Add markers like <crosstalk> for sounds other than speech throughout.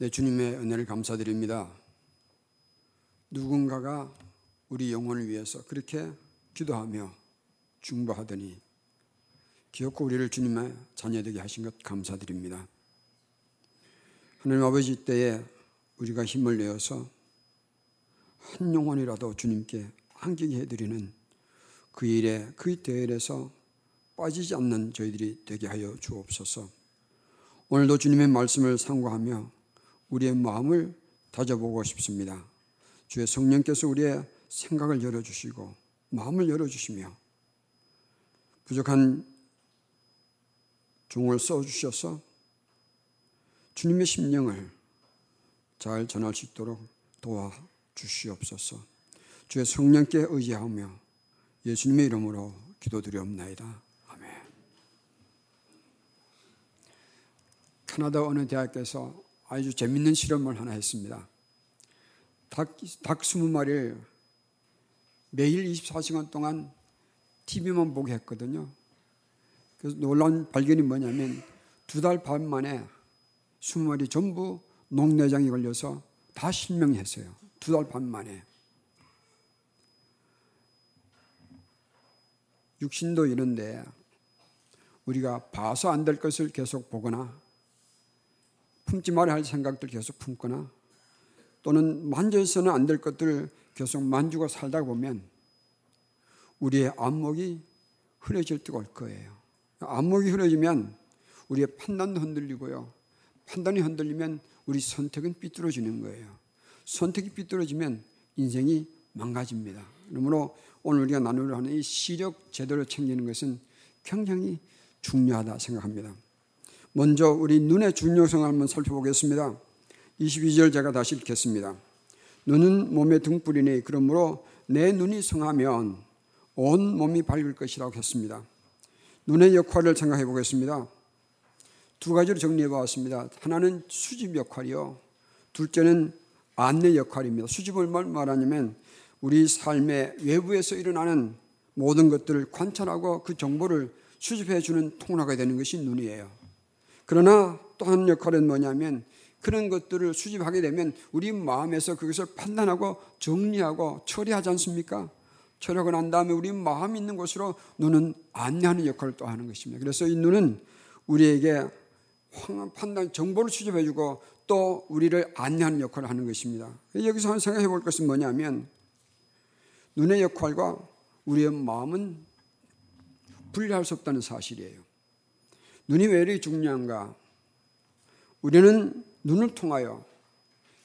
네, 주님의 은혜를 감사드립니다. 누군가가 우리 영혼을 위해서 그렇게 기도하며 중보하더니 기억고 우리를 주님의 자녀되게 하신 것 감사드립니다. 하나님 아버지 때에 우리가 힘을 내어서 한 영혼이라도 주님께 한기게 해드리는 그 일에 그 대열에서 빠지지 않는 저희들이 되게 하여 주옵소서. 오늘도 주님의 말씀을 상고하며 우리의 마음을 다져보고 싶습니다. 주의 성령께서 우리의 생각을 열어주시고 마음을 열어주시며 부족한 종을 써주셔서 주님의 심령을 잘 전할 수 있도록 도와주시옵소서. 주의 성령께 의지하며 예수님의 이름으로 기도드리옵나이다. 아멘. 캐나다 어느 대학에서 아주 재밌는 실험을 하나 했습니다. 닭, 닭 20마리를 매일 24시간 동안 TV만 보게 했거든요. 그래서 놀라운 발견이 뭐냐면 두 달 반 만에 20마리 전부 녹내장이 걸려서 다 실명했어요. 두 달 반 만에. 육신도 이런데 우리가 봐서 안 될 것을 계속 보거나 품지 말아야 할 생각들 계속 품거나 또는 만져서는 안 될 것들을 계속 만지고 살다 보면 우리의 안목이 흐려질 때가 올 거예요. 안목이 흐려지면 우리의 판단도 흔들리고요. 판단이 흔들리면 우리 선택은 삐뚤어지는 거예요. 선택이 삐뚤어지면 인생이 망가집니다. 그러므로 오늘 우리가 나누려 하는 이 시력 제대로 챙기는 것은 굉장히 중요하다 생각합니다. 먼저 우리 눈의 중요성을 한번 살펴보겠습니다. 22절 제가 다시 읽겠습니다. 눈은 몸의 등불이니 그러므로 내 눈이 성하면 온 몸이 밝을 것이라고 했습니다. 눈의 역할을 생각해 보겠습니다. 두 가지로 정리해 보았습니다. 하나는 수집 역할이요. 둘째는 안내 역할입니다. 수집을 말하냐면 우리 삶의 외부에서 일어나는 모든 것들을 관찰하고 그 정보를 수집해 주는 통로가 되는 것이 눈이에요. 그러나 또 한 역할은 뭐냐면 그런 것들을 수집하게 되면 우리 마음에서 그것을 판단하고 정리하고 처리하지 않습니까? 처리하고 난 다음에 우리 마음 있는 곳으로 눈은 안내하는 역할을 또 하는 것입니다. 그래서 이 눈은 우리에게 판단, 정보를 수집해주고 또 우리를 안내하는 역할을 하는 것입니다. 여기서 생각해 볼 것은 뭐냐면 눈의 역할과 우리의 마음은 분리할 수 없다는 사실이에요. 눈이 왜 이렇게 중요한가? 우리는 눈을 통하여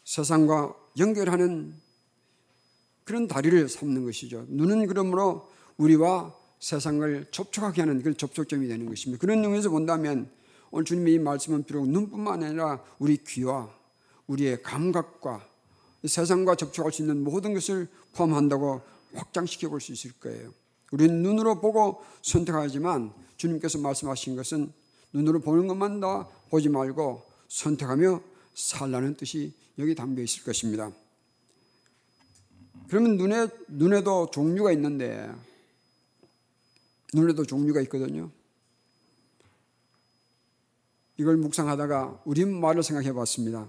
세상과 연결하는 그런 다리를 삼는 것이죠. 눈은 그러므로 우리와 세상을 접촉하게 하는 그 접촉점이 되는 것입니다. 그런 의미에서 본다면 오늘 주님의 이 말씀은 비록 눈뿐만 아니라 우리 귀와 우리의 감각과 세상과 접촉할 수 있는 모든 것을 포함한다고 확장시켜 볼 수 있을 거예요. 우리는 눈으로 보고 선택하지만 주님께서 말씀하신 것은 눈으로 보는 것만 다 보지 말고 선택하며 살라는 뜻이 여기 담겨 있을 것입니다. 그러면 눈에, 눈에도 종류가 있는데, 눈에도 종류가 있거든요. 이걸 묵상하다가 우리말을 생각해 봤습니다.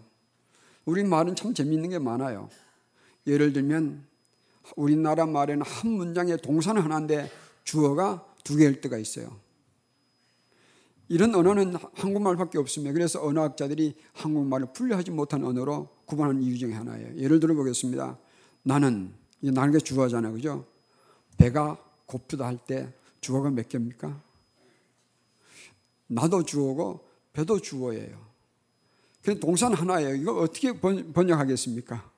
우리말은 참 재미있는 게 많아요. 예를 들면, 우리나라 말에는 한 문장에 동사는 하나인데 주어가 두 개일 때가 있어요. 이런 언어는 한국말밖에 없습니다. 그래서 언어학자들이 한국말을 분리하지 못한 언어로 구분하는 이유 중에 하나예요. 예를 들어 보겠습니다. 나는, 나는 게 주어잖아요. 그죠? 배가 고프다 할 때 주어가 몇 개입니까? 나도 주어고 배도 주어예요. 그래서 동사는 하나예요. 이거 어떻게 번역하겠습니까?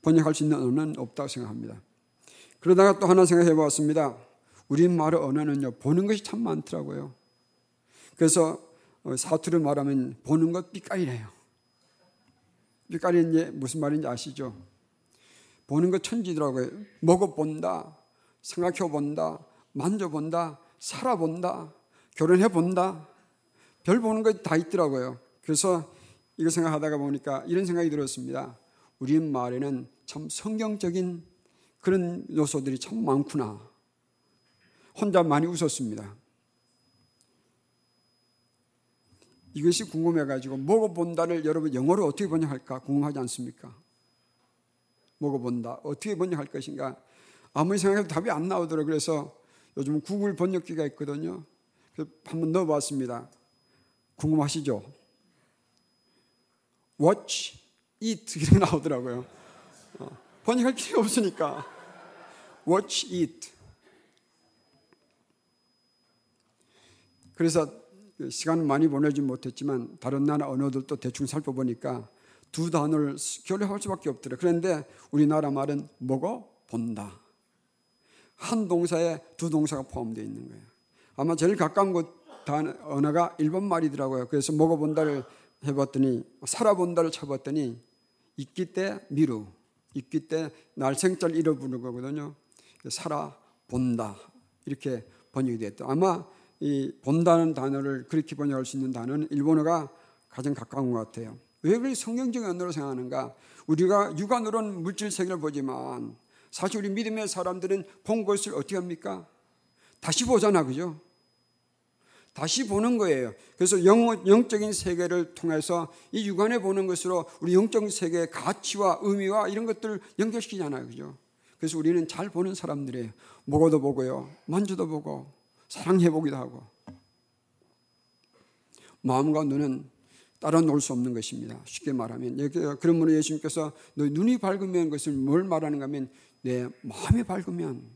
번역할 수 있는 언어는 없다고 생각합니다. 그러다가 또 하나 생각해 보았습니다. 우리말의 언어는요, 보는 것이 참 많더라고요. 그래서 어, 사투를 말하면 보는 것 삐까리래요. 삐까리 이제 무슨 말인지 아시죠? 보는 것 천지더라고요. 먹어본다, 생각해본다, 만져본다, 살아본다, 결혼해본다. 별 보는 것 다 있더라고요. 그래서 이거 생각하다가 보니까 이런 생각이 들었습니다. 우리 말에는 참 성경적인 그런 요소들이 참 많구나. 혼자 많이 웃었습니다. 이것이 궁금해가지고 먹어본다를 여러분 영어로 어떻게 번역할까 궁금하지 않습니까? 먹어본다 어떻게 번역할 것인가 아무리 생각해도 답이 안 나오더라고요. 그래서 요즘 구글 번역기가 있거든요. 그래서 한번 넣어봤습니다. 궁금하시죠? Watch, eat 이렇게 나오더라고요. 어, 번역할 필요 없으니까 Watch, eat. 그래서 시간 많이 보내지 못했지만 다른 나라 언어들도 대충 살펴보니까 두 단어를 결합할 수밖에 없더라. 그런데 우리나라 말은 먹어 본다. 한 동사에 두 동사가 포함되어 있는 거예요. 아마 제일 가까운 곳 언어가 일본 말이더라고요. 그래서 먹어본다를 해봤더니 살아본다를 쳐봤더니 있기 때 미루, 있기 때 날생자를 잃어부는 거거든요. 살아본다 이렇게 번역이 됐다. 아마 이 본다는 단어를 그렇게 번역할 수 있는 단어는 일본어가 가장 가까운 것 같아요. 왜 그렇게 성경적인 언어로 생각하는가? 우리가 육안으로는 물질 세계를 보지만 사실 우리 믿음의 사람들은 본 것을 어떻게 합니까? 다시 보잖아, 그죠? 다시 보는 거예요. 그래서 영, 영적인 세계를 통해서 이 육안에 보는 것으로 우리 영적인 세계의 가치와 의미와 이런 것들을 연결시키잖아요, 그죠? 그래서 우리는 잘 보는 사람들이에요. 먹어도 보고요, 만져도 보고, 사랑해 보기도 하고 마음과 눈은 따라 놓을 수 없는 것입니다. 쉽게 말하면 그러므로 예수님께서 너 눈이 밝으면 것을 뭘 말하는가 하면 내 마음이 밝으면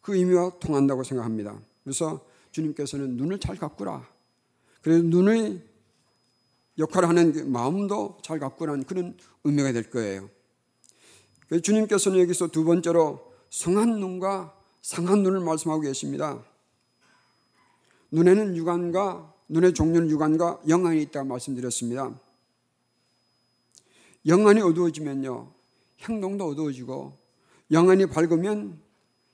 그 의미와 통한다고 생각합니다. 그래서 주님께서는 눈을 잘 가꾸라. 그래서 눈의 역할을 하는 그 마음도 잘 가꾸라는 그런 의미가 될 거예요. 주님께서는 여기서 두 번째로 성한 눈과 상한 눈을 말씀하고 계십니다. 눈에는 육안과 눈의 종류는 육안과 영안이 있다고 말씀드렸습니다. 영안이 어두워지면요 행동도 어두워지고 영안이 밝으면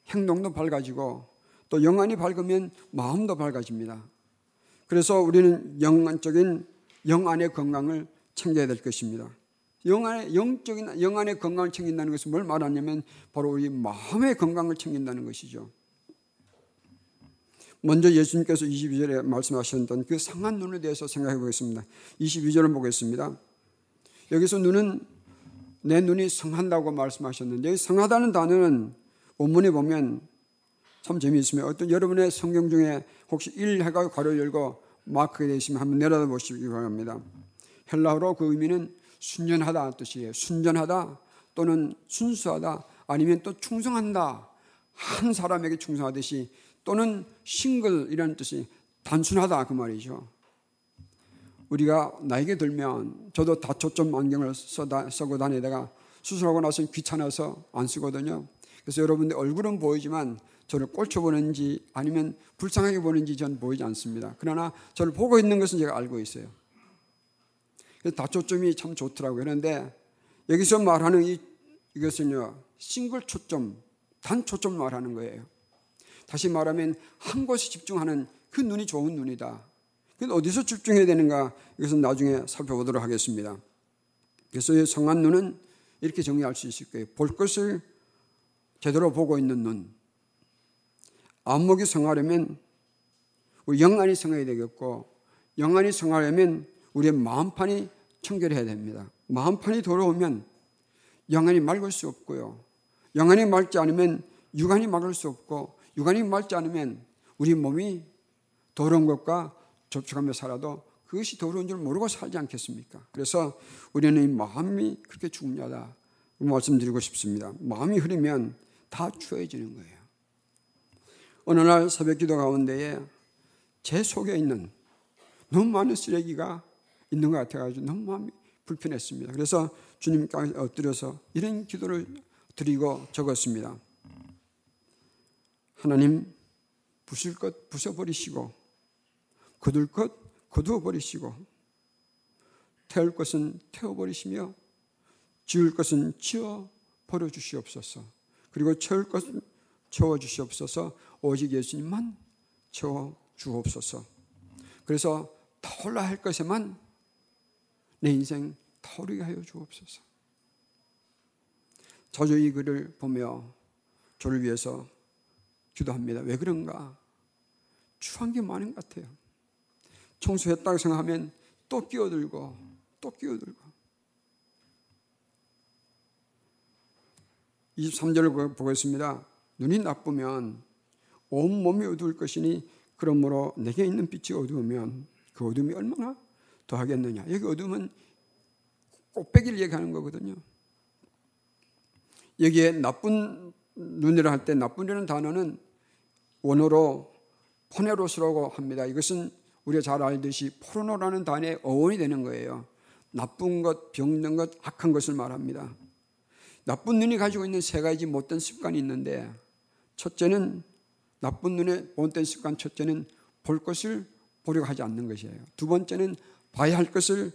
행동도 밝아지고 또 영안이 밝으면 마음도 밝아집니다. 그래서 우리는 영안적인 영안의 건강을 챙겨야 될 것입니다. 영안의 영적인 영안의 건강을 챙긴다는 것은 뭘 말하냐면 바로 우리 마음의 건강을 챙긴다는 것이죠. 먼저 예수님께서 22절에 말씀하셨던 그 상한 눈에 대해서 생각해 보겠습니다. 22절을 보겠습니다. 여기서 눈은 내 눈이 성한다고 말씀하셨는데 여기 성하다는 단어는 원문에 보면 참 재미있습니다. 어떤 여러분의 성경 중에 혹시 1 해가 괄호 열고 마크가 있으면 한번 내려다 보시기 바랍니다. 헬라어로 그 의미는 순전하다 뜻이에요. 순전하다 또는 순수하다 아니면 또 충성한다. 한 사람에게 충성하듯이 또는 싱글이라는 뜻이 단순하다 그 말이죠. 우리가 나이게 들면 저도 다초점 안경을 써다, 쓰고 다니다가 수술하고 나서 귀찮아서 안 쓰거든요. 그래서 여러분들 얼굴은 보이지만 저를 꼴초 보는지 아니면 불쌍하게 보는지 전 보이지 않습니다. 그러나 저를 보고 있는 것은 제가 알고 있어요. 그래서 다초점이 참 좋더라고요. 그런데 여기서 말하는 이, 이것은요, 싱글 초점, 단 초점 말하는 거예요. 다시 말하면 한 곳에 집중하는 그 눈이 좋은 눈이다. 그 어디서 집중해야 되는가? 이것은 나중에 살펴보도록 하겠습니다. 그래서 성한 눈은 이렇게 정리할 수 있을 거예요. 볼 것을 제대로 보고 있는 눈. 안목이 성하려면 우리 영안이 성해야 되겠고, 영안이 성하려면 우리의 마음판이 청결해야 됩니다. 마음판이 더러우면 영안이 맑을 수 없고요. 영안이 맑지 않으면 육안이 맑을 수 없고, 육안이 맑지 않으면 우리 몸이 더러운 것과 접촉하며 살아도 그것이 더러운 줄 모르고 살지 않겠습니까? 그래서 우리는 이 마음이 그렇게 중요하다. 말씀드리고 싶습니다. 마음이 흐리면 다 추해지는 거예요. 어느 날 새벽 기도 가운데에 제 속에 있는 너무 많은 쓰레기가 있는 것 같아가지고 너무 마음이 불편했습니다. 그래서 주님께 엎드려서 이런 기도를 드리고 적었습니다. 하나님 부술 것 부숴버리시고 거둘 것 거두어 버리시고 태울 것은 태워 버리시며 지을 것은 지어 버려 주시옵소서. 그리고 채울 것은 채워 주시옵소서. 오직 예수님만 채워 주옵소서. 그래서 타올라 할 것에만 내 인생 타오르게 하여 주옵소서. 이 글을 보며 저를 위해서 기도합니다. 왜 그런가? 추한 게 많은 것 같아요. 청소했다고 생각하면 또 끼어들고 또 끼어들고 23절을 보겠습니다. 눈이 나쁘면 온 몸이 어두울 것이니 그러므로 내게 있는 빛이 어두우면 그 어둠이 얼마나 더하겠느냐. 여기 어둠은 꽃배기를 얘기하는 거거든요. 여기에 나쁜 눈이라 할 때 나쁜이라는 단어는 원어로 포네로스라고 합니다. 이것은 우리가 잘 알듯이 포르노라는 단어의 어원이 되는 거예요. 나쁜 것, 병든 것, 악한 것을 말합니다. 나쁜 눈이 가지고 있는 세 가지 못된 습관이 있는데 첫째는 나쁜 눈의 못된 습관 첫째는 볼 것을 보려고 하지 않는 것이에요. 두 번째는 봐야 할 것을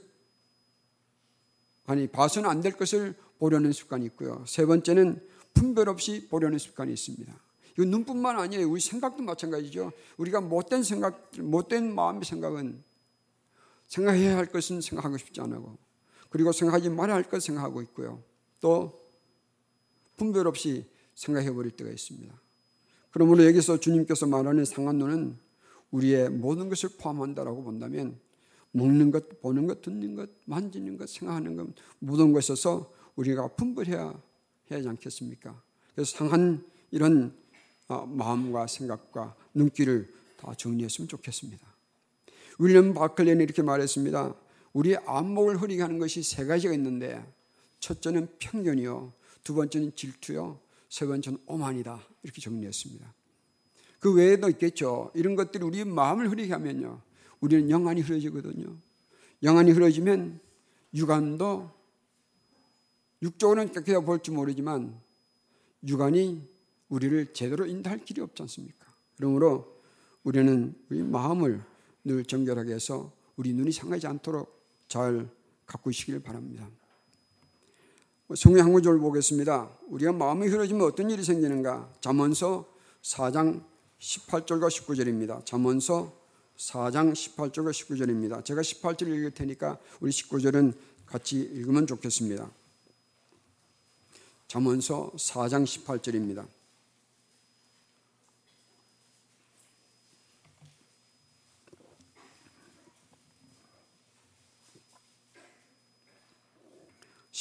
아니 봐서는 안 될 것을 보려는 습관이 있고요. 세 번째는 분별 없이 보려는 습관이 있습니다. 이거 눈뿐만 아니에요. 우리 생각도 마찬가지죠. 우리가 못된 생각, 못된 마음의 생각은 생각해야 할 것은 생각하고 싶지 않고 그리고 생각하지 말아야 할 것 생각하고 있고요. 또 분별 없이 생각해 버릴 때가 있습니다. 그러므로 여기서 주님께서 말하는 상한 눈은 우리의 모든 것을 포함한다라고 본다면 먹는 것, 보는 것, 듣는 것, 만지는 것, 생각하는 것 모든 것에서 우리가 분별해야 해야 하지 않겠습니까? 그래서 상한 이런 어, 마음과 생각과 눈길을 다 정리했으면 좋겠습니다. 윌리엄 바클레는 이렇게 말했습니다. 우리의 안목을 흐리게 하는 것이 세 가지가 있는데 첫째는 편견이요, 두 번째는 질투요, 세 번째는 오만이다. 이렇게 정리했습니다. 그 외에도 있겠죠. 이런 것들이 우리 마음을 흐리게 하면요. 우리는 영안이 흐려지거든요. 영안이 흐려지면 육안도 육적으로는 깨끗해 볼지 모르지만 육안이 우리를 제대로 인도할 길이 없지 않습니까? 그러므로 우리는 우리 마음을 늘 정결하게 해서 우리 눈이 상하지 않도록 잘 있기를 바랍니다. 성경 한 구절 보겠습니다. 우리가 마음이 흐려지면 어떤 일이 생기는가? 잠언서 4장 18절과 19절입니다. 잠언서 4장 18절과 19절입니다. 제가 18절 읽을 테니까 우리 19절은 같이 읽으면 좋겠습니다. 잠언서 4장 18절입니다.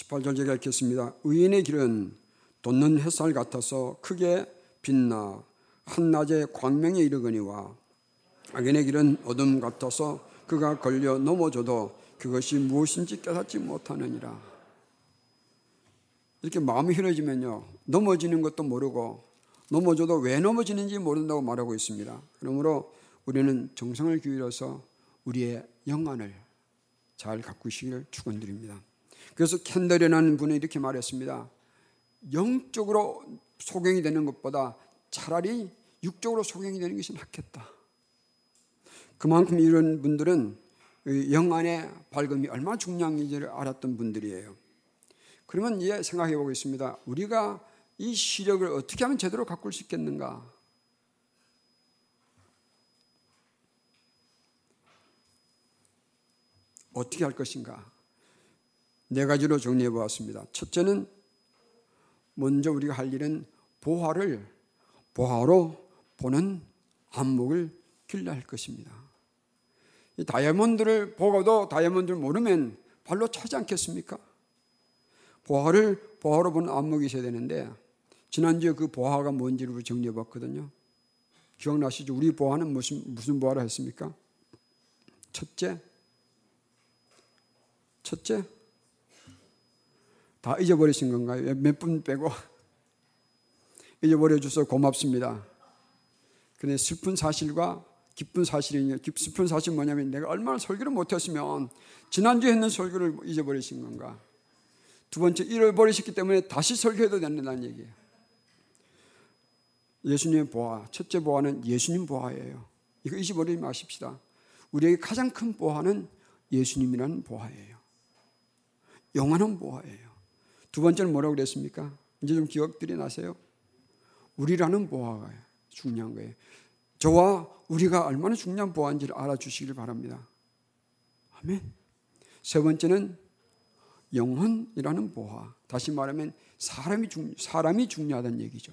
18절 제가 읽겠습니다. 의인의 길은 돋는 햇살 같아서 크게 빛나 한낮에 광명에 이르거니와 악인의 길은 어둠 같아서 그가 걸려 넘어져도 그것이 무엇인지 깨닫지 못하느니라. 이렇게 마음이 흐려지면요. 넘어지는 것도 모르고 넘어져도 왜 넘어지는지 모른다고 말하고 있습니다. 그러므로 우리는 정성을 기울여서 우리의 영안을 잘 가꾸시기를 축원드립니다. 그래서 캔들이라는 분이 이렇게 말했습니다. 영적으로 소경이 되는 것보다 차라리 육적으로 소경이 되는 것이 낫겠다. 그만큼 이런 분들은 영안의 밝음이 얼마나 중요한지를 알았던 분들이에요. 그러면 이제 생각해 보겠습니다. 우리가 이 시력을 어떻게 하면 제대로 가꿀 수 있겠는가? 어떻게 할 것인가? 네 가지로 정리해 보았습니다. 첫째는 먼저 우리가 할 일은 보화를 보화로 보는 안목을 길러야 할 것입니다. 이 다이아몬드를 보고도 다이아몬드를 모르면 발로 차지 않겠습니까? 보화를 보화로 보는 안목이 있어야 되는데 지난주에 그 보화가 뭔지를 정리해 봤거든요. 기억나시죠? 우리 보화는 무슨 무슨 보화라 했습니까? 첫째, 첫째 다 잊어버리신 건가요? 몇 분 빼고 <laughs> 잊어버려 주셔서 고맙습니다. 근데 슬픈 사실과 기쁜 사실이 슬픈 사실 뭐냐면 내가 얼마나 설교를 못했으면 지난주에 했는 설교를 잊어버리신 건가? 두 번째 잃어버리셨기 때문에 다시 설교해도 된다는 얘기예요. 예수님의 보화, 첫째 보화는 예수님 보화예요. 이거 잊어버리지 마십시다. 우리에게 가장 큰 보화는 예수님이라는 보화예요. 영원한 보화예요. 두 번째는 뭐라고 그랬습니까? 이제 좀 기억들이 나세요? 우리라는 보화가 중요한 거예요. 저와 우리가 얼마나 중요한 보화인지를 알아주시길 바랍니다. 아멘. 세 번째는 영혼이라는 보화. 다시 말하면 사람이 중, 사람이 중요하다는 얘기죠.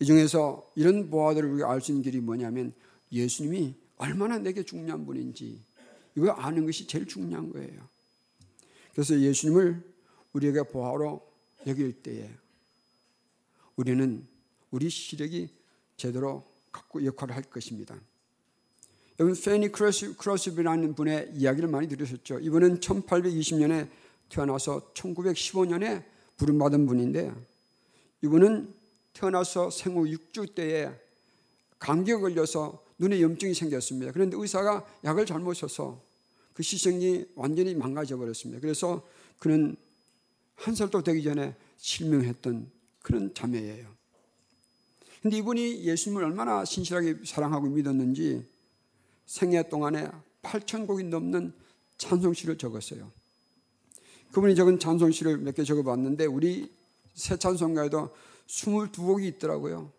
이 중에서 이런 보화들을 우리가 알 수 있는 길이 뭐냐면 예수님이 얼마나 내게 중요한 분인지 이거 아는 것이 제일 중요한 거예요. 그래서 예수님을 우리에게 보아로 여길 때에 우리는 우리 시력이 제대로 갖고 역할을 할 것입니다. 여러분 페니 크로스비라는 분의 이야기를 많이 들으셨죠. 이분은 1820년에 태어나서 1915년에 부름받은 분인데 이분은 태어나서 생후 6주 때에 감기에 걸려서 눈에 염증이 생겼습니다. 그런데 의사가 약을 잘못 써서 그 시선이 완전히 망가져 버렸습니다. 그래서 그는 한 살도 되기 전에 실명했던 그런 자매예요. 근데 이분이 예수님을 얼마나 신실하게 사랑하고 믿었는지 생애 동안에 8천 곡이 넘는 찬송시를 적었어요. 그분이 적은 찬송시를 몇 개 적어봤는데 우리 새 찬송가에도 22곡이 있더라고요.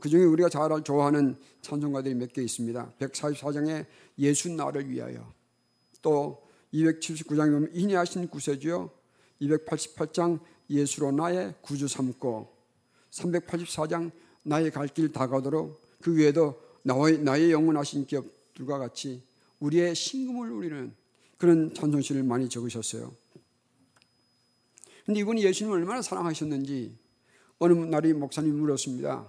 그 중에 우리가 잘 좋아하는 찬송가들이 몇 개 있습니다. 144장에 예수 나를 위하여 또 279장에 보면 인내하신 구세주요 288장 예수로 나의 구주 삼고 384장 나의 갈 길 다가도록 그 외에도 나의, 나의 영원하신 기업들과 같이 우리의 신금을 누리는 그런 찬송시를 많이 적으셨어요. 근데 이분이 예수님을 얼마나 사랑하셨는지 어느 날이 목사님이 물었습니다.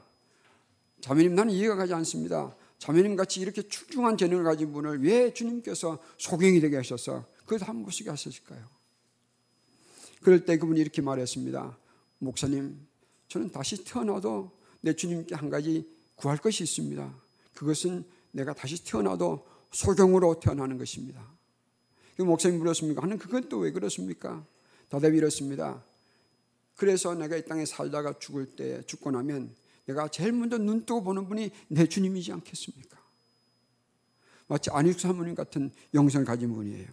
자매님 나는 이해가 가지 않습니다. 자매님 같이 이렇게 출중한 재능을 가진 분을 왜 주님께서 소경이 되게 하셔서 그것을 한 번씩 하셨을까요? 그럴 때 그분이 이렇게 말했습니다. 목사님, 저는 다시 태어나도 내 주님께 한 가지 구할 것이 있습니다. 그것은 내가 다시 태어나도 소경으로 태어나는 것입니다. 그 목사님 물었습니까? 하는 그건 또 왜 그렇습니까? 대답이 이렇습니다. 그래서 내가 이 땅에 살다가 죽을 때 죽고 나면 내가 제일 먼저 눈 뜨고 보는 분이 내 주님이지 않겠습니까? 마치 안익수 사모님 같은 영성을 가진 분이에요.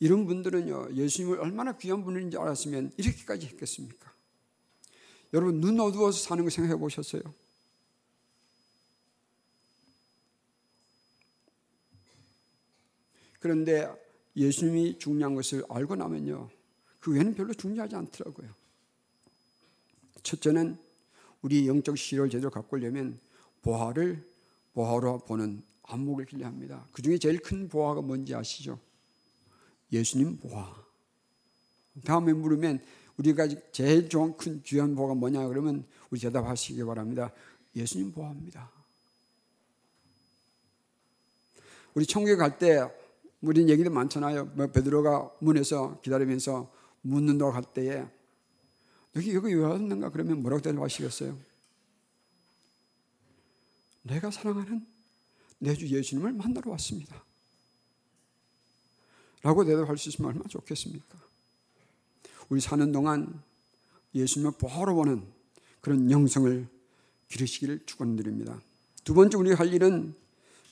이런 분들은요, 예수님을 얼마나 귀한 분인지 알았으면 이렇게까지 했겠습니까? 여러분, 눈 어두워서 사는 거 생각해 보셨어요? 그런데 예수님이 중요한 것을 알고 나면요, 그 외에는 별로 중요하지 않더라고요. 첫째는 우리 영적 시를 제대로 오려면 보화를 보화로 보는 안목을 길러야 합니다. 그 중에 제일 큰 보화가 뭔지 아시죠? 예수님 보화. 다음에 물으면 우리가 제일 좋은 큰 귀한 보화가 뭐냐 그러면 우리 대답하시기 바랍니다. 예수님 보화입니다. 우리 천국에 갈 때 우리 얘기도 많잖아요. 뭐 베드로가 문에서 기다리면서 묻는다고 할 때에 여기 여기 왜 왔는가 그러면 뭐라고 대답하시겠어요? 내가 사랑하는 내 주 예수님을 만나러 왔습니다. 라고 대답할 수 있으면 얼마나 좋겠습니까? 우리 사는 동안 예수님을 보러 보는 그런 영성을 기르시기를 축원드립니다. 두 번째 우리가 할 일은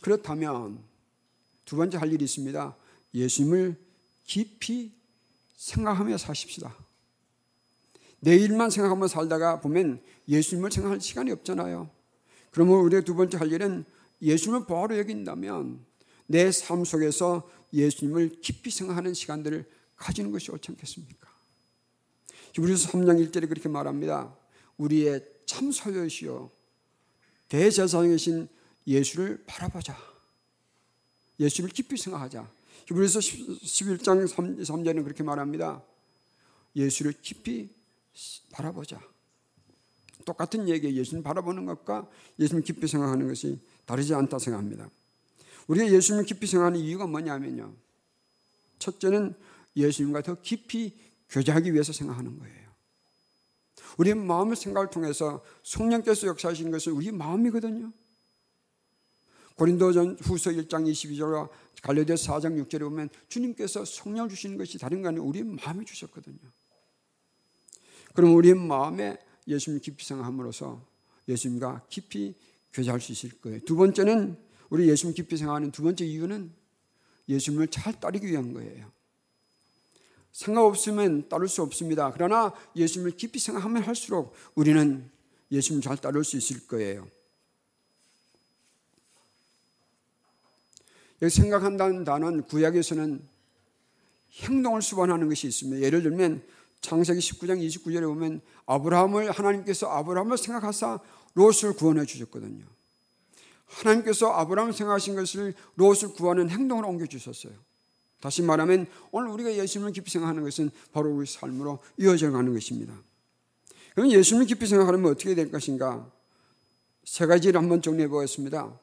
그렇다면 두 번째 할 일이 있습니다. 예수님을 깊이 생각하며 사십시다. 내 일만 생각하며 살다가 보면 예수님을 생각할 시간이 없잖아요. 그러면 우리가 두 번째 할 일은 예수님을 보아로 여긴다면 내 삶 속에서 예수님을 깊이 생각하는 시간들을 가지는 것이 옳지 않겠습니까? 히브리서 3장 1절에 그렇게 말합니다. 우리의 참 소유시요 대제사장이신 예수를 바라보자. 예수를 깊이 생각하자. 히브리서 11장 3 절은 그렇게 말합니다. 예수를 깊이 바라보자. 똑같은 얘기에 예수님 바라보는 것과 예수님 깊이 생각하는 것이 다르지 않다 생각합니다. 우리가 예수님을 깊이 생각하는 이유가 뭐냐면요. 첫째는 예수님과 더 깊이 교제하기 위해서 생각하는 거예요. 우리 마음의 생각을 통해서 성령께서 역사하시는 것은 우리 마음이거든요. 고린도전 후서 1장 22절과 갈라디아 4장 6절에 보면 주님께서 성령 주시는 것이 다른 거 아니고 우리 마음에 주셨거든요. 그럼 우리 마음에 예수님 깊이 생각함으로써 예수님과 깊이 교제할 수 있을 거예요. 두 번째는 우리 예수님 깊이 생각하는 두 번째 이유는 예수님을 잘 따르기 위한 거예요. 생각 없으면 따를 수 없습니다. 그러나 예수님을 깊이 생각하면 할수록 우리는 예수님 잘 따를 수 있을 거예요. 여기 생각한다는 단어는 구약에서는 행동을 수반하는 것이 있습니다. 예를 들면 창세기 19장 29절에 보면 아브라함을 하나님께서 아브라함을 생각하사 롯을 구원해 주셨거든요. 하나님께서 아브라함을 생각하신 것을 롯을 구하는 행동으로 옮겨 주셨어요. 다시 말하면 오늘 우리가 예수님을 깊이 생각하는 것은 바로 우리 삶으로 이어져 가는 것입니다. 그럼 예수님을 깊이 생각하면 어떻게 될 것인가? 세 가지를 한번 정리해 보겠습니다.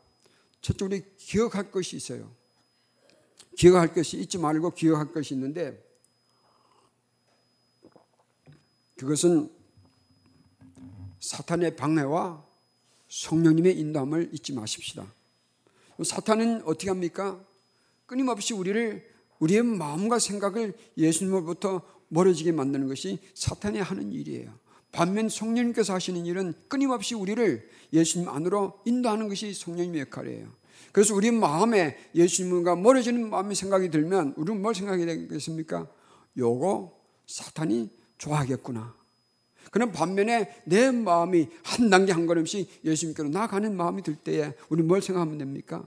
첫째, 우리 기억할 것이 있어요. 기억할 것이 잊지 말고 기억할 것이 있는데 그것은 사탄의 방해와 성령님의 인도함을 잊지 마십시다. 사탄은 어떻게 합니까? 끊임없이 우리를 우리의 마음과 생각을 예수님으로부터 멀어지게 만드는 것이 사탄이 하는 일이에요. 반면 성령님께서 하시는 일은 끊임없이 우리를 예수님 안으로 인도하는 것이 성령님의 역할이에요. 그래서 우리 마음에 예수님과 멀어지는 마음의 생각이 들면 우리는 뭘 생각이 되겠습니까? 요거 사탄이 좋아하겠구나. 그런 반면에 내 마음이 한 단계 한 걸음씩 예수님께로 나가는 마음이 들 때에 우리 뭘 생각하면 됩니까?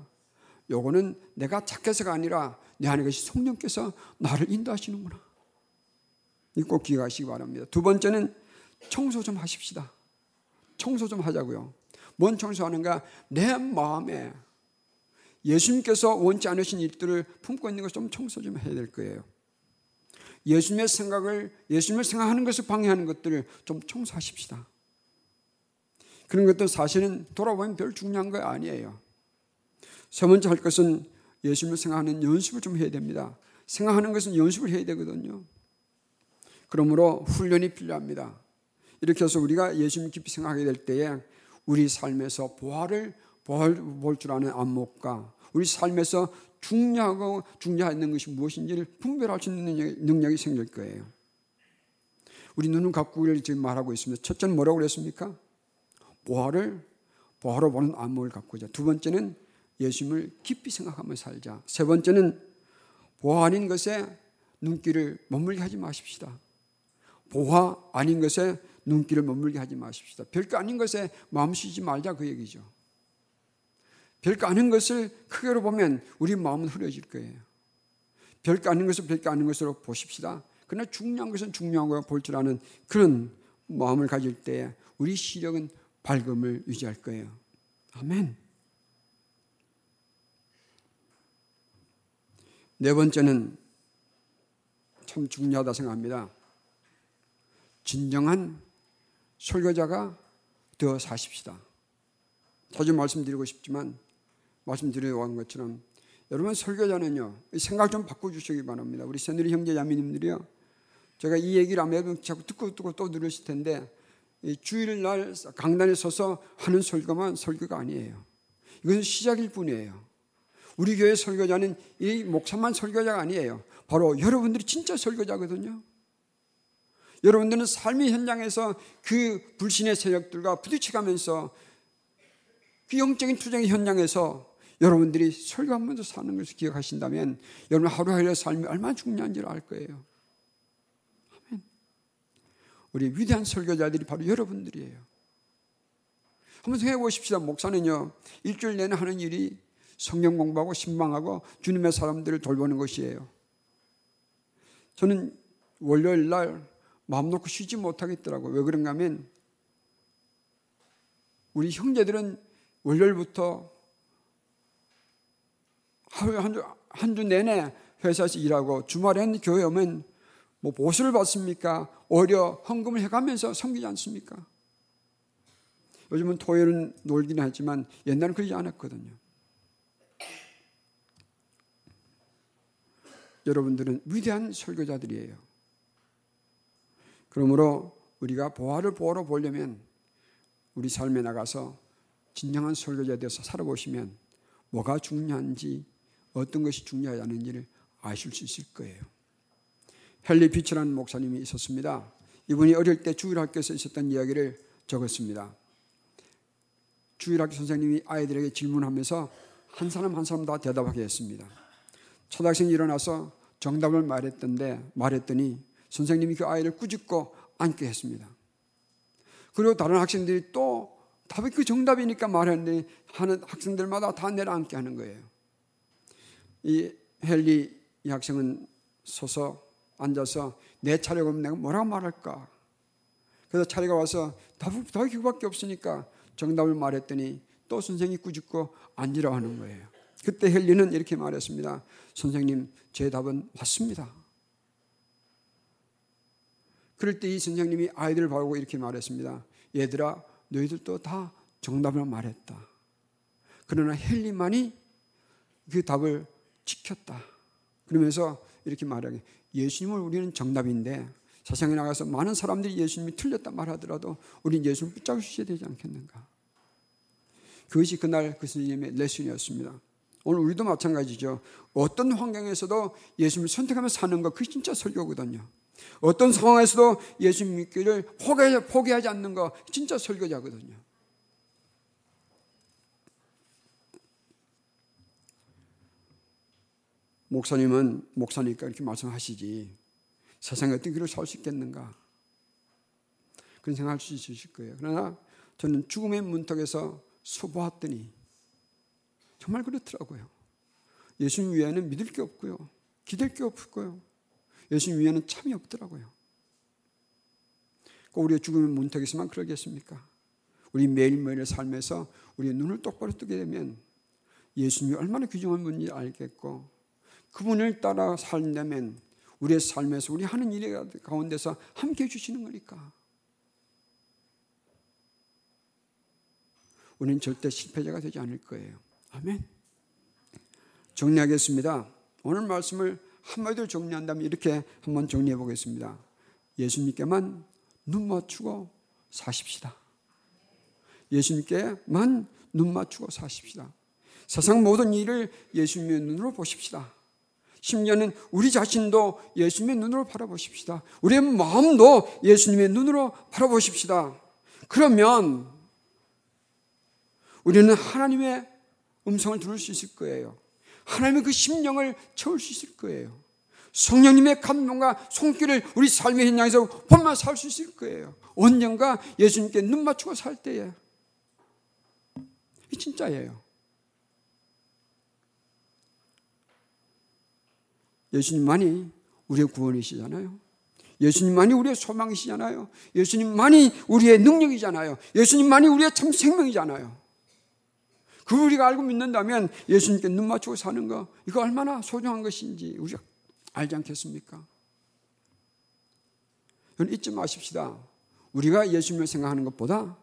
요거는 내가 착해서가 아니라 내 안에 것이 성령께서 나를 인도하시는구나. 꼭 기억하시기 바랍니다. 두 번째는 청소 좀 하십시다. 청소 좀 하자고요. 뭔 청소하는가? 내 마음에 예수님께서 원치 않으신 일들을 품고 있는 것을 좀 청소 좀 해야 될 거예요. 예수님의 생각을, 예수님을 생각하는 것을 방해하는 것들을 좀 청소하십시다. 그런 것도 사실은 돌아보면 별 중요한 거 아니에요. 세 번째 할 것은 예수님을 생각하는 연습을 좀 해야 됩니다. 생각하는 것은 연습을 해야 되거든요. 그러므로 훈련이 필요합니다. 이렇게 해서 우리가 예수님 깊이 생각하게 될 때에 우리 삶에서 보화를 볼 줄 아는 안목과 우리 삶에서 중요하고 않는 것이 무엇인지를 분별할 수 있는 능력이 생길 거예요. 우리 눈은 갖고 지금 말하고 있습니다. 첫째는 뭐라고 그랬습니까? 보화를 보화로 보는 안목을 갖고자. 두 번째는 예수님을 깊이 생각하며 살자. 세 번째는 보화 아닌 것에 눈길을 머물게 하지 마십시다. 보화 아닌 것에 눈길을 머물게 하지 마십시다. 별거 아닌 것에 마음 쉬지 말자 그 얘기죠. 별거 아닌 것을 크게로 보면 우리 마음은 흐려질 거예요. 별거 아닌 것을 별거 아닌 것으로 보십시다. 그러나 중요한 것은 중요한 거 볼줄 아는 그런 마음을 가질 때 우리 시력은 밝음을 유지할 거예요. 아멘. 네 번째는 참 중요하다 생각합니다. 진정한 설교자가 되어 사십시다. 자주 말씀드리고 싶지만 말씀드려온 것처럼 여러분 설교자는요 생각 좀 바꿔주시기 바랍니다. 우리 새누리 형제 자매님들이요 제가 이 얘기를 매번 자꾸 듣고 듣고 또 들으실 텐데 주일날 강단에 서서 하는 설교만 설교가 아니에요. 이것은 시작일 뿐이에요. 우리 교회 설교자는 이 목사만 설교자가 아니에요. 바로 여러분들이 진짜 설교자거든요. 여러분들은 삶의 현장에서 그 불신의 세력들과 부딪혀가면서 그 영적인 투쟁의 현장에서 여러분들이 설교하면서 사는 것을 기억하신다면 여러분 하루하루의 삶이 얼마나 중요한지를 알 거예요. 아멘. 우리 위대한 설교자들이 바로 여러분들이에요. 한번 생각해 보십시다. 목사는요, 일주일 내내 하는 일이 성경 공부하고 신방하고 주님의 사람들을 돌보는 것이에요. 저는 월요일 날 마음 놓고 쉬지 못하겠더라고요. 왜 그런가 하면 우리 형제들은 월요일부터 하루에 한 주, 한 주 내내 회사에서 일하고 주말에는 교회 오면 뭐 보수를 받습니까? 오히려 헌금을 해가면서 섬기지 않습니까? 요즘은 토요일은 놀기는 하지만 옛날은 그러지 않았거든요. 여러분들은 위대한 설교자들이에요. 그러므로 우리가 보화를 보러 보려면 우리 삶에 나가서 진정한 설교자 되어서 살아보시면 뭐가 중요한지 어떤 것이 중요하지 않은지를 아실 수 있을 거예요. 헨리 피츠라는 목사님이 있었습니다. 이분이 어릴 때 주일 학교에서 있었던 이야기를 적었습니다. 주일 학교 선생님이 아이들에게 질문하면서 한 사람 한 사람 다 대답하게 했습니다. 초등학생이 일어나서 정답을 말했던데 말했더니 선생님이 그 아이를 꾸짖고 앉게 했습니다. 그리고 다른 학생들이 또 답이 그 정답이니까 말했는데 하는 학생들마다 다 내려앉게 하는 거예요. 이 헨리 이 학생은 서서 앉아서 내 차례가 오면 내가 뭐라고 말할까? 그래서 차례가 와서 답이 그거밖에 없으니까 정답을 말했더니 또 선생이 꾸짖고 앉으라 하는 거예요. 그때 헨리는 이렇게 말했습니다. 선생님, 제 답은 맞습니다. 그럴 때 이 선생님이 아이들을 보고 이렇게 말했습니다. 얘들아, 너희들도 다 정답을 말했다. 그러나 헨리만이 그 답을 지켰다. 그러면서 이렇게 말하게 예수님을 우리는 정답인데 세상에 나가서 많은 사람들이 예수님이 틀렸다 말하더라도 우리는 예수님을 붙잡을 수 있어야 되지 않겠는가. 그것이 그날 그 선생님의 레슨이었습니다. 오늘 우리도 마찬가지죠. 어떤 환경에서도 예수님을 선택하며 사는 것, 그게 진짜 설교거든요. 어떤 상황에서도 예수님 믿기를 포기하지 않는 거, 진짜 설교자거든요. 목사님은 목사니까 이렇게 말씀하시지. 세상에 어떤 길을 살 수 있겠는가? 그런 생각할 수 있으실 거예요. 그러나 저는 죽음의 문턱에서 서보았더니 정말 그렇더라고요. 예수님 위에는 믿을 게 없고요. 기댈 게 없고요. 예수님 위에는 참이 없더라고요. 꼭 우리의 죽음의 문턱에서만 그러겠습니까? 우리 매일매일의 삶에서 우리의 눈을 똑바로 뜨게 되면 예수님이 얼마나 귀중한 분인지 알겠고 그분을 따라 살려면 우리의 삶에서 우리 하는 일 가운데서 함께 해주시는 거니까. 우리는 절대 실패자가 되지 않을 거예요. 아멘. 정리하겠습니다. 오늘 말씀을 한마디로 정리한다면 이렇게 한번 정리해 보겠습니다. 예수님께만 눈 맞추고 사십시다. 예수님께만 눈 맞추고 사십시다. 세상 모든 일을 예수님의 눈으로 보십시다. 심지어는 우리 자신도 예수님의 눈으로 바라보십시다. 우리의 마음도 예수님의 눈으로 바라보십시다. 그러면 우리는 하나님의 음성을 들을 수 있을 거예요. 하나님의 그 심령을 채울 수 있을 거예요. 성령님의 감동과 손길을 우리 삶의 현장에서 보며 살수 있을 거예요. 언젠가 예수님께 눈 맞추고 살 때에. 이 진짜예요. 예수님만이 우리의 구원이시잖아요. 예수님만이 우리의 소망이시잖아요. 예수님만이 우리의 능력이잖아요. 예수님만이 우리의 참 생명이잖아요. 그 우리가 알고 믿는다면 예수님께 눈 맞추고 사는 거 이거 얼마나 소중한 것인지 우리가 알지 않겠습니까? 잊지 마십시다. 우리가 예수님을 생각하는 것보다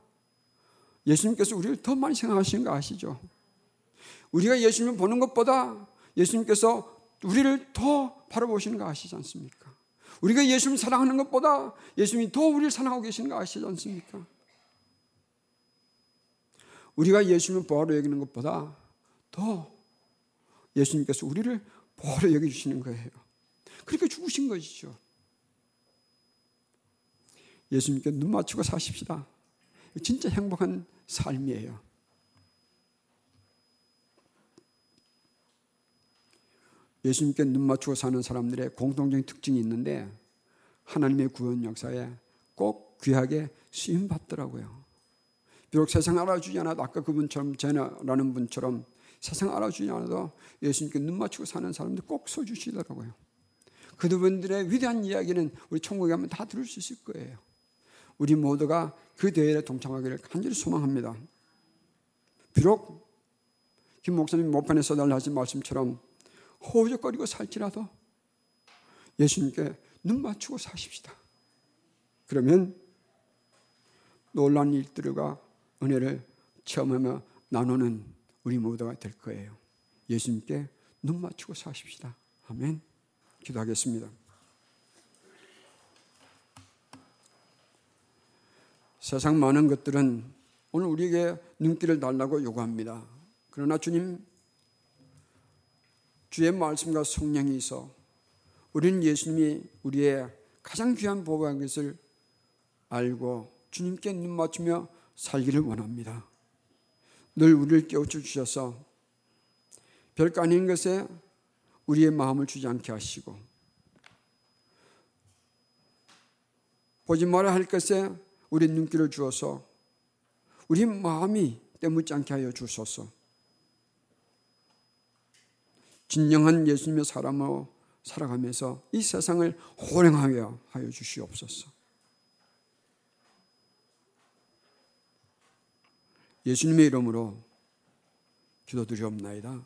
예수님께서 우리를 더 많이 생각하시는 거 아시죠? 우리가 예수님을 보는 것보다 예수님께서 우리를 더 바라보시는 거 아시지 않습니까? 우리가 예수님 사랑하는 것보다 예수님이 더 우리를 사랑하고 계시는 거 아시지 않습니까? 우리가 예수님을 보호로 여기는 것보다 더 예수님께서 우리를 보호로 여겨주시는 거예요. 그렇게 죽으신 것이죠. 예수님께 눈 맞추고 사십시다. 진짜 행복한 삶이에요. 예수님께 눈 맞추고 사는 사람들의 공통적인 특징이 있는데 하나님의 구원 역사에 꼭 귀하게 쓰임 받더라고요. 비록 세상 알아주지 않아도 아까 그분처럼 제나라는 분처럼 세상 알아주지 않아도 예수님께 눈 맞추고 사는 사람들 꼭 써주시더라고요. 그분들의 위대한 이야기는 우리 천국에 가면 다 들을 수 있을 거예요. 우리 모두가 그 대회에 동참하기를 간절히 소망합니다. 비록 김 목사님 모판에 써달라 하신 말씀처럼 호적거리고 살지라도 예수님께 눈 맞추고 사십시다. 그러면 놀란 일들과 은혜를 체험하며 나누는 우리 모두가 될 거예요. 예수님께 눈 맞추고 사십시다. 아멘. 기도하겠습니다. 세상 많은 것들은 오늘 우리에게 눈길을 달라고 요구합니다. 그러나 주님 주의 말씀과 성령이 있어 우리는 예수님이 우리의 가장 귀한 보호한 것을 알고 주님께 눈 맞추며 살기를 원합니다. 늘 우리를 깨우쳐 주셔서 별거 아닌 것에 우리의 마음을 주지 않게 하시고 보지 말아야 할 것에 우리 눈길을 주어서 우리 마음이 때묻지 않게 하여 주소서. 진정한 예수님의 사람으로 살아가면서 이 세상을 호령하게 하여 주시옵소서. 예수님의 이름으로 기도드리옵나이다.